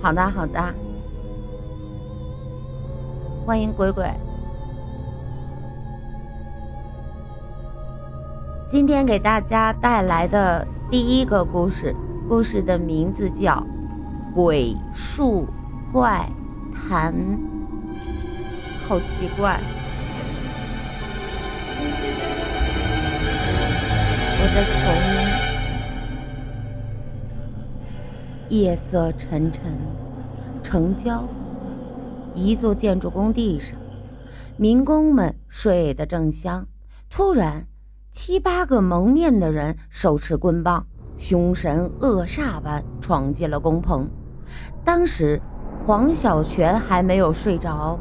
好的，好的。欢迎鬼鬼。今天给大家带来的第一个故事，故事的名字叫《鬼术怪谈》，好奇怪。我在从夜色沉沉，城郊一座建筑工地上，民工们睡得正香，突然。七八个蒙面的人手持棍棒，凶神恶煞般闯进了工棚。当时黄小泉还没有睡着，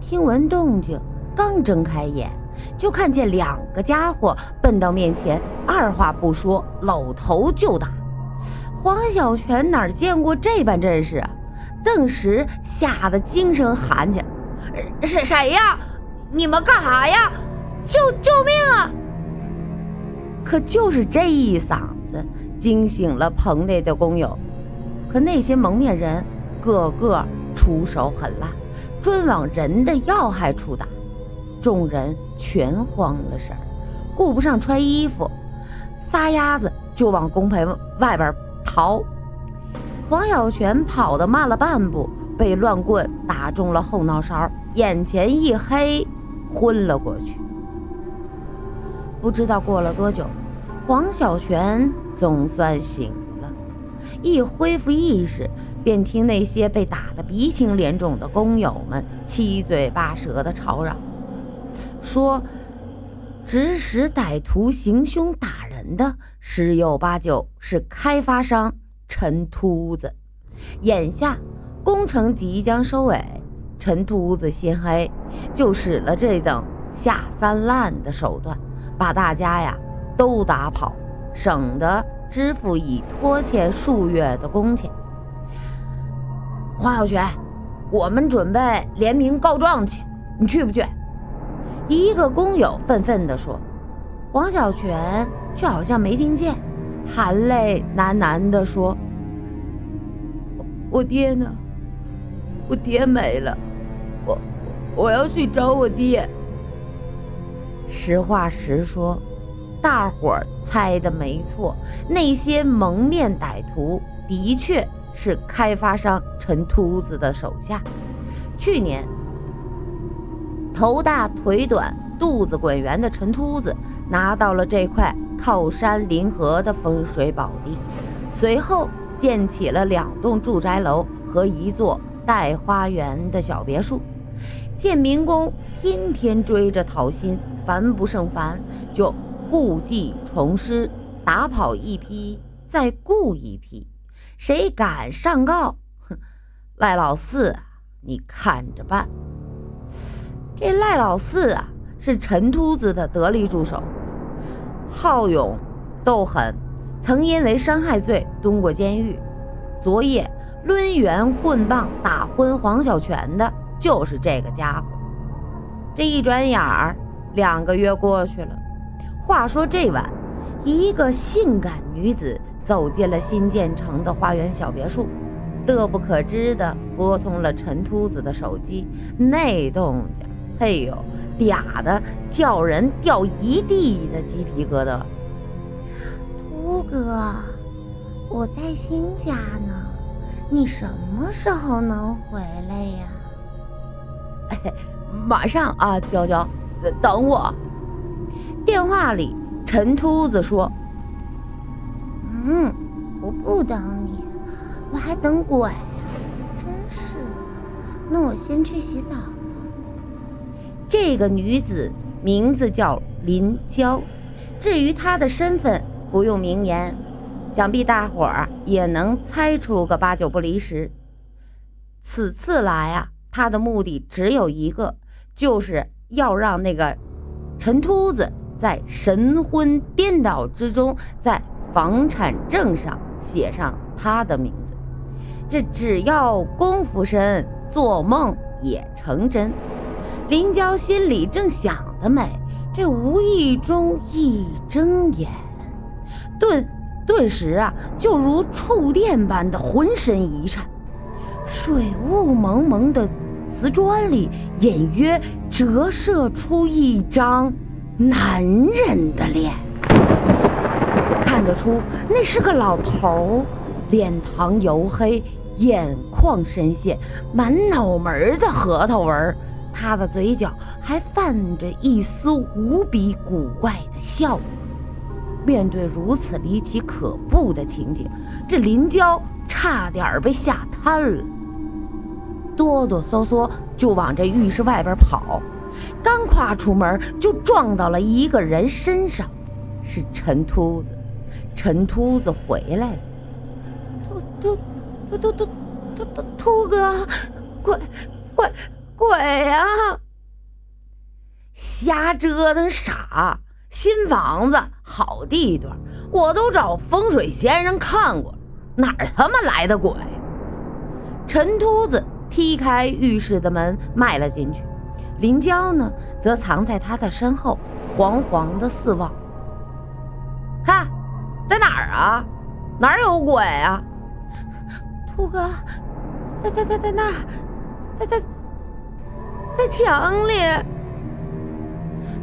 听闻动静，刚睁开眼，就看见两个家伙奔到面前，二话不说，搂头就打。黄小泉哪见过这般阵势啊？顿时吓得惊声喊起来：“是谁呀？你们干啥呀？救救命啊！”可就是这一嗓子惊醒了棚内的工友，可那些蒙面人个个出手狠辣，专往人的要害处打，众人全慌了神儿，顾不上穿衣服，撒丫子就往工棚外边逃。黄小泉跑得慢了半步，被乱棍打中了后脑勺，眼前一黑，昏了过去。不知道过了多久，黄小泉总算醒了。一恢复意识，便听那些被打得鼻青脸肿的工友们七嘴八舌的吵嚷，说指使歹徒行凶打人的十有八九是开发商陈秃子。眼下工程即将收尾，陈秃子心黑，就使了这等下三滥的手段。把大家呀都打跑，省得支付已拖欠数月的工钱。黄小泉，我们准备联名告状去，你去不去？一个工友愤愤地说。王小泉却好像没听见，含泪喃喃地说：“我爹呢？我爹没了，我我要去找我爹。”实话实说，大伙儿猜的没错，那些蒙面歹徒的确是开发商陈秃子的手下。去年，头大腿短、肚子滚圆的陈秃子拿到了这块靠山临河的风水宝地，随后建起了两栋住宅楼和一座带花园的小别墅。建民工天天追着讨薪。烦不胜烦，就故技重施，打跑一批，再雇一批。谁敢上告？哼，赖老四，你看着办。这赖老四啊，是陈秃子的得力助手，好勇斗狠，曾因为伤害罪蹲过监狱。昨夜抡圆棍棒打昏黄小泉的，就是这个家伙。这一转眼儿。两个月过去了，话说这晚，一个性感女子走进了新建成的花园小别墅，乐不可支地拨通了陈秃子的手机。那动静，嘿呦，嗲的叫人掉一地的鸡皮疙瘩。秃哥，我在新家呢，你什么时候能回来呀？哎，马上啊，娇娇。等我。电话里，陈秃子说：“嗯，我不等你，我还等鬼呀！真是，那我先去洗澡了。”这个女子名字叫林娇，至于她的身份，不用明言，想必大伙儿也能猜出个八九不离十。此次来啊，她的目的只有一个，就是。要让那个陈秃子在神魂颠倒之中，在房产证上写上她的名字。这只要功夫深，做梦也成真。林娇心里正想得美，这无意中一睁眼，顿顿时啊，就如触电般的浑身一颤。水雾蒙蒙的瓷砖里，隐约折射出一张男人的脸，看得出那是个老头儿，脸庞黝黑，眼眶深陷，满脑门的核桃纹儿。他的嘴角还泛着一丝无比古怪的笑意。面对如此离奇可怖的情景，这林娇差点被吓瘫了，哆哆嗦嗦就往这浴室外边跑。刚跨出门，就撞到了一个人身上，是陈秃子。陈秃子回来了，秃秃秃秃秃秃秃秃哥，鬼鬼鬼呀！瞎折腾傻。新房子好地段，我都找风水先生看过，哪儿他妈来的鬼？陈秃子踢开浴室的门，迈了进去。林娇呢，则藏在他的身后，惶惶的四望。看，在哪儿啊？哪儿有鬼啊？秃哥，在在在在那儿，在在在墙里。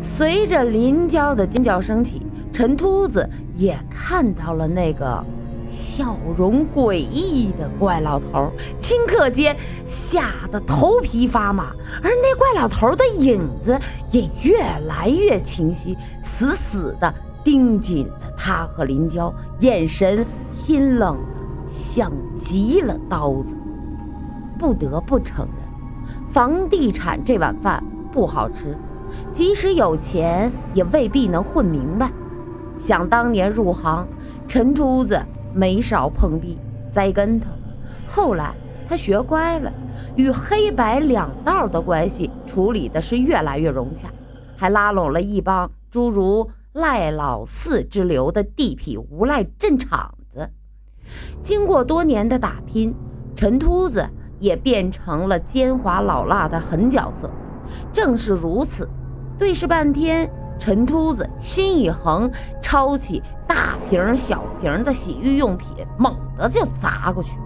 随着林娇的尖叫声起，陈秃子也看到了那个笑容诡异的怪老头，顷刻间吓得头皮发麻，而那怪老头的影子也越来越清晰，死死地盯紧了他和林娇，眼神阴冷像极了刀子。不得不承认，房地产这碗饭不好吃。即使有钱，也未必能混明白。想当年入行，陈秃子没少碰壁、栽跟头。后来他学乖了，与黑白两道的关系处理的是越来越融洽，还拉拢了一帮诸如赖老四之流的地痞无赖镇场子。经过多年的打拼，陈秃子也变成了奸猾老辣的狠角色。正是如此。对视半天，陈秃子心一横，抄起大瓶小瓶的洗浴用品，猛地就砸过去。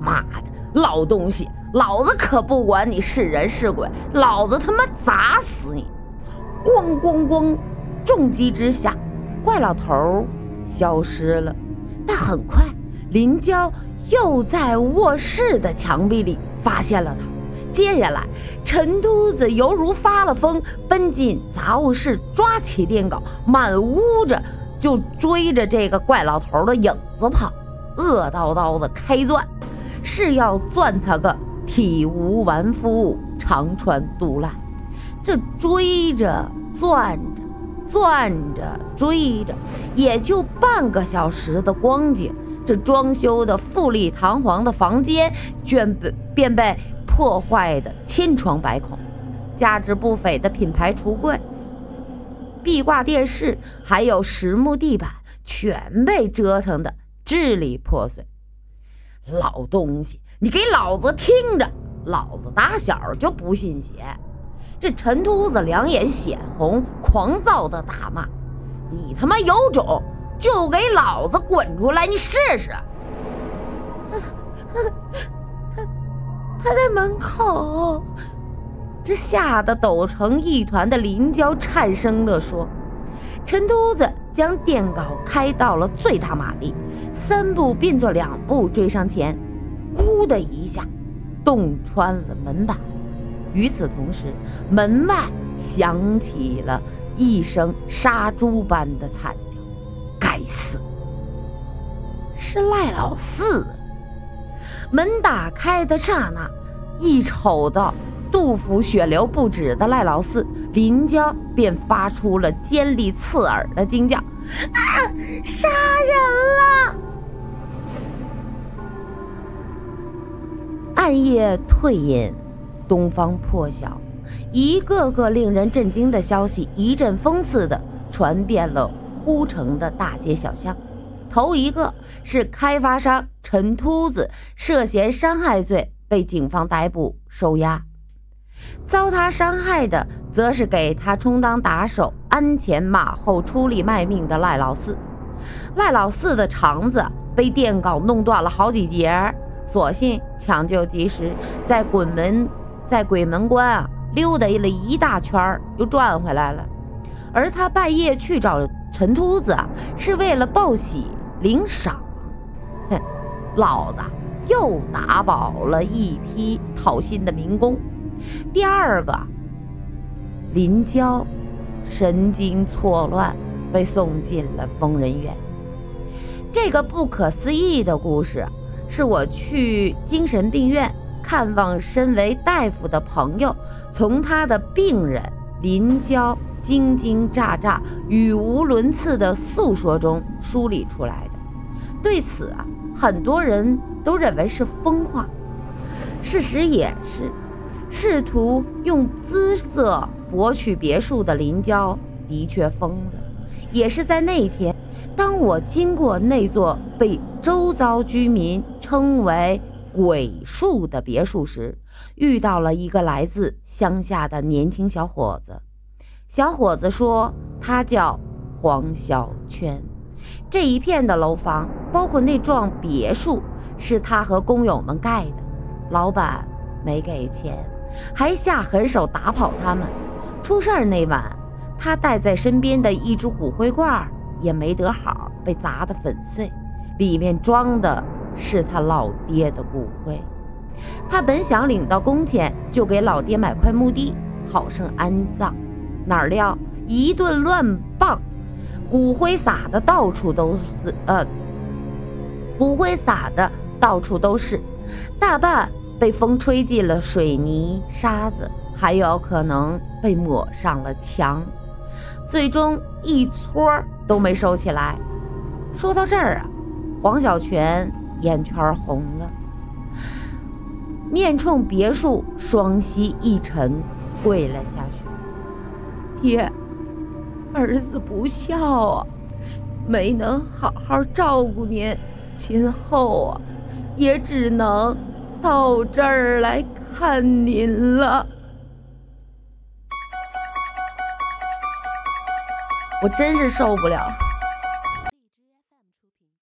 妈的，老东西，老子可不管你是人是鬼，老子他妈砸死你！咣咣咣，重击之下，怪老头消失了。但很快，林娇又在卧室的墙壁里发现了他。接下来，陈秃子犹如发了疯，奔进杂物室，抓起电镐，满屋子就追着这个怪老头的影子跑，恶叨叨的开钻，是要钻他个体无完肤、肠穿肚烂。这追着、钻着、钻着、追着，也就半个小时的光景，这装修的富丽堂皇的房间，卷被便被。破坏的千疮百孔，价值不菲的品牌橱柜、壁挂电视，还有实木地板，全被折腾的支离破碎。老东西，你给老子听着！老子打小就不信邪。这陈秃子两眼血红，狂躁的大骂：“你他妈有种，就给老子滚出来！你试试！”他他他在门口，这吓得抖成一团的林娇颤声地说：“陈秃子将电镐开到了最大马力，三步并作两步追上前，呼的一下，洞穿了门板。与此同时，门外响起了一声杀猪般的惨叫。死，是赖老四！”门打开的刹那，一瞅到杜甫血流不止的赖老四，林娇便发出了尖利刺耳的惊叫：“啊，杀人了！”暗夜退隐，东方破晓，一个个令人震惊的消息一阵风似的传遍了呼城的大街小巷。头一个是开发商陈秃子涉嫌伤害罪被警方逮捕收押，遭他伤害的则是给他充当打手、鞍前马后出力卖命的赖老四。赖老四的肠子被电镐弄断了好几节，所幸抢救及时，在鬼门在鬼门关啊溜达了一大圈又转回来了。而他半夜去找陈秃子，是为了报喜领赏。哼，老子又打饱了一批讨薪的民工。第二个，林娇神经错乱，被送进了疯人院。这个不可思议的故事，是我去精神病院看望身为大夫的朋友，从他的病人林娇惊惊乍乍、语无伦次的诉说中梳理出来的。对此啊，很多人都认为是疯话，事实也是，试图用姿色博取别墅的林娇的确疯了。也是在那天。当我经过那座被周遭居民称为“鬼树”的别墅时，遇到了一个来自乡下的年轻小伙子。小伙子说他叫黄小圈，这一片的楼房，包括那幢别墅，是他和工友们盖的。老板没给钱，还下狠手打跑他们。出事儿那晚，他带在身边的一只骨灰罐。也没得好，被砸得粉碎，里面装的是他老爹的骨灰。他本想领到工钱就给老爹买块墓地，好生安葬，哪料一顿乱棒，骨灰撒的到处都是，呃，骨灰撒的到处都是，大半被风吹进了水泥沙子，还有可能被抹上了墙。最终一撮都没收起来。说到这儿啊，黄小泉眼圈红了，面冲别墅，双膝一沉，跪了下去。爹，儿子不孝啊，没能好好照顾您，今后啊，也只能到这儿来看您了。我真是受不了。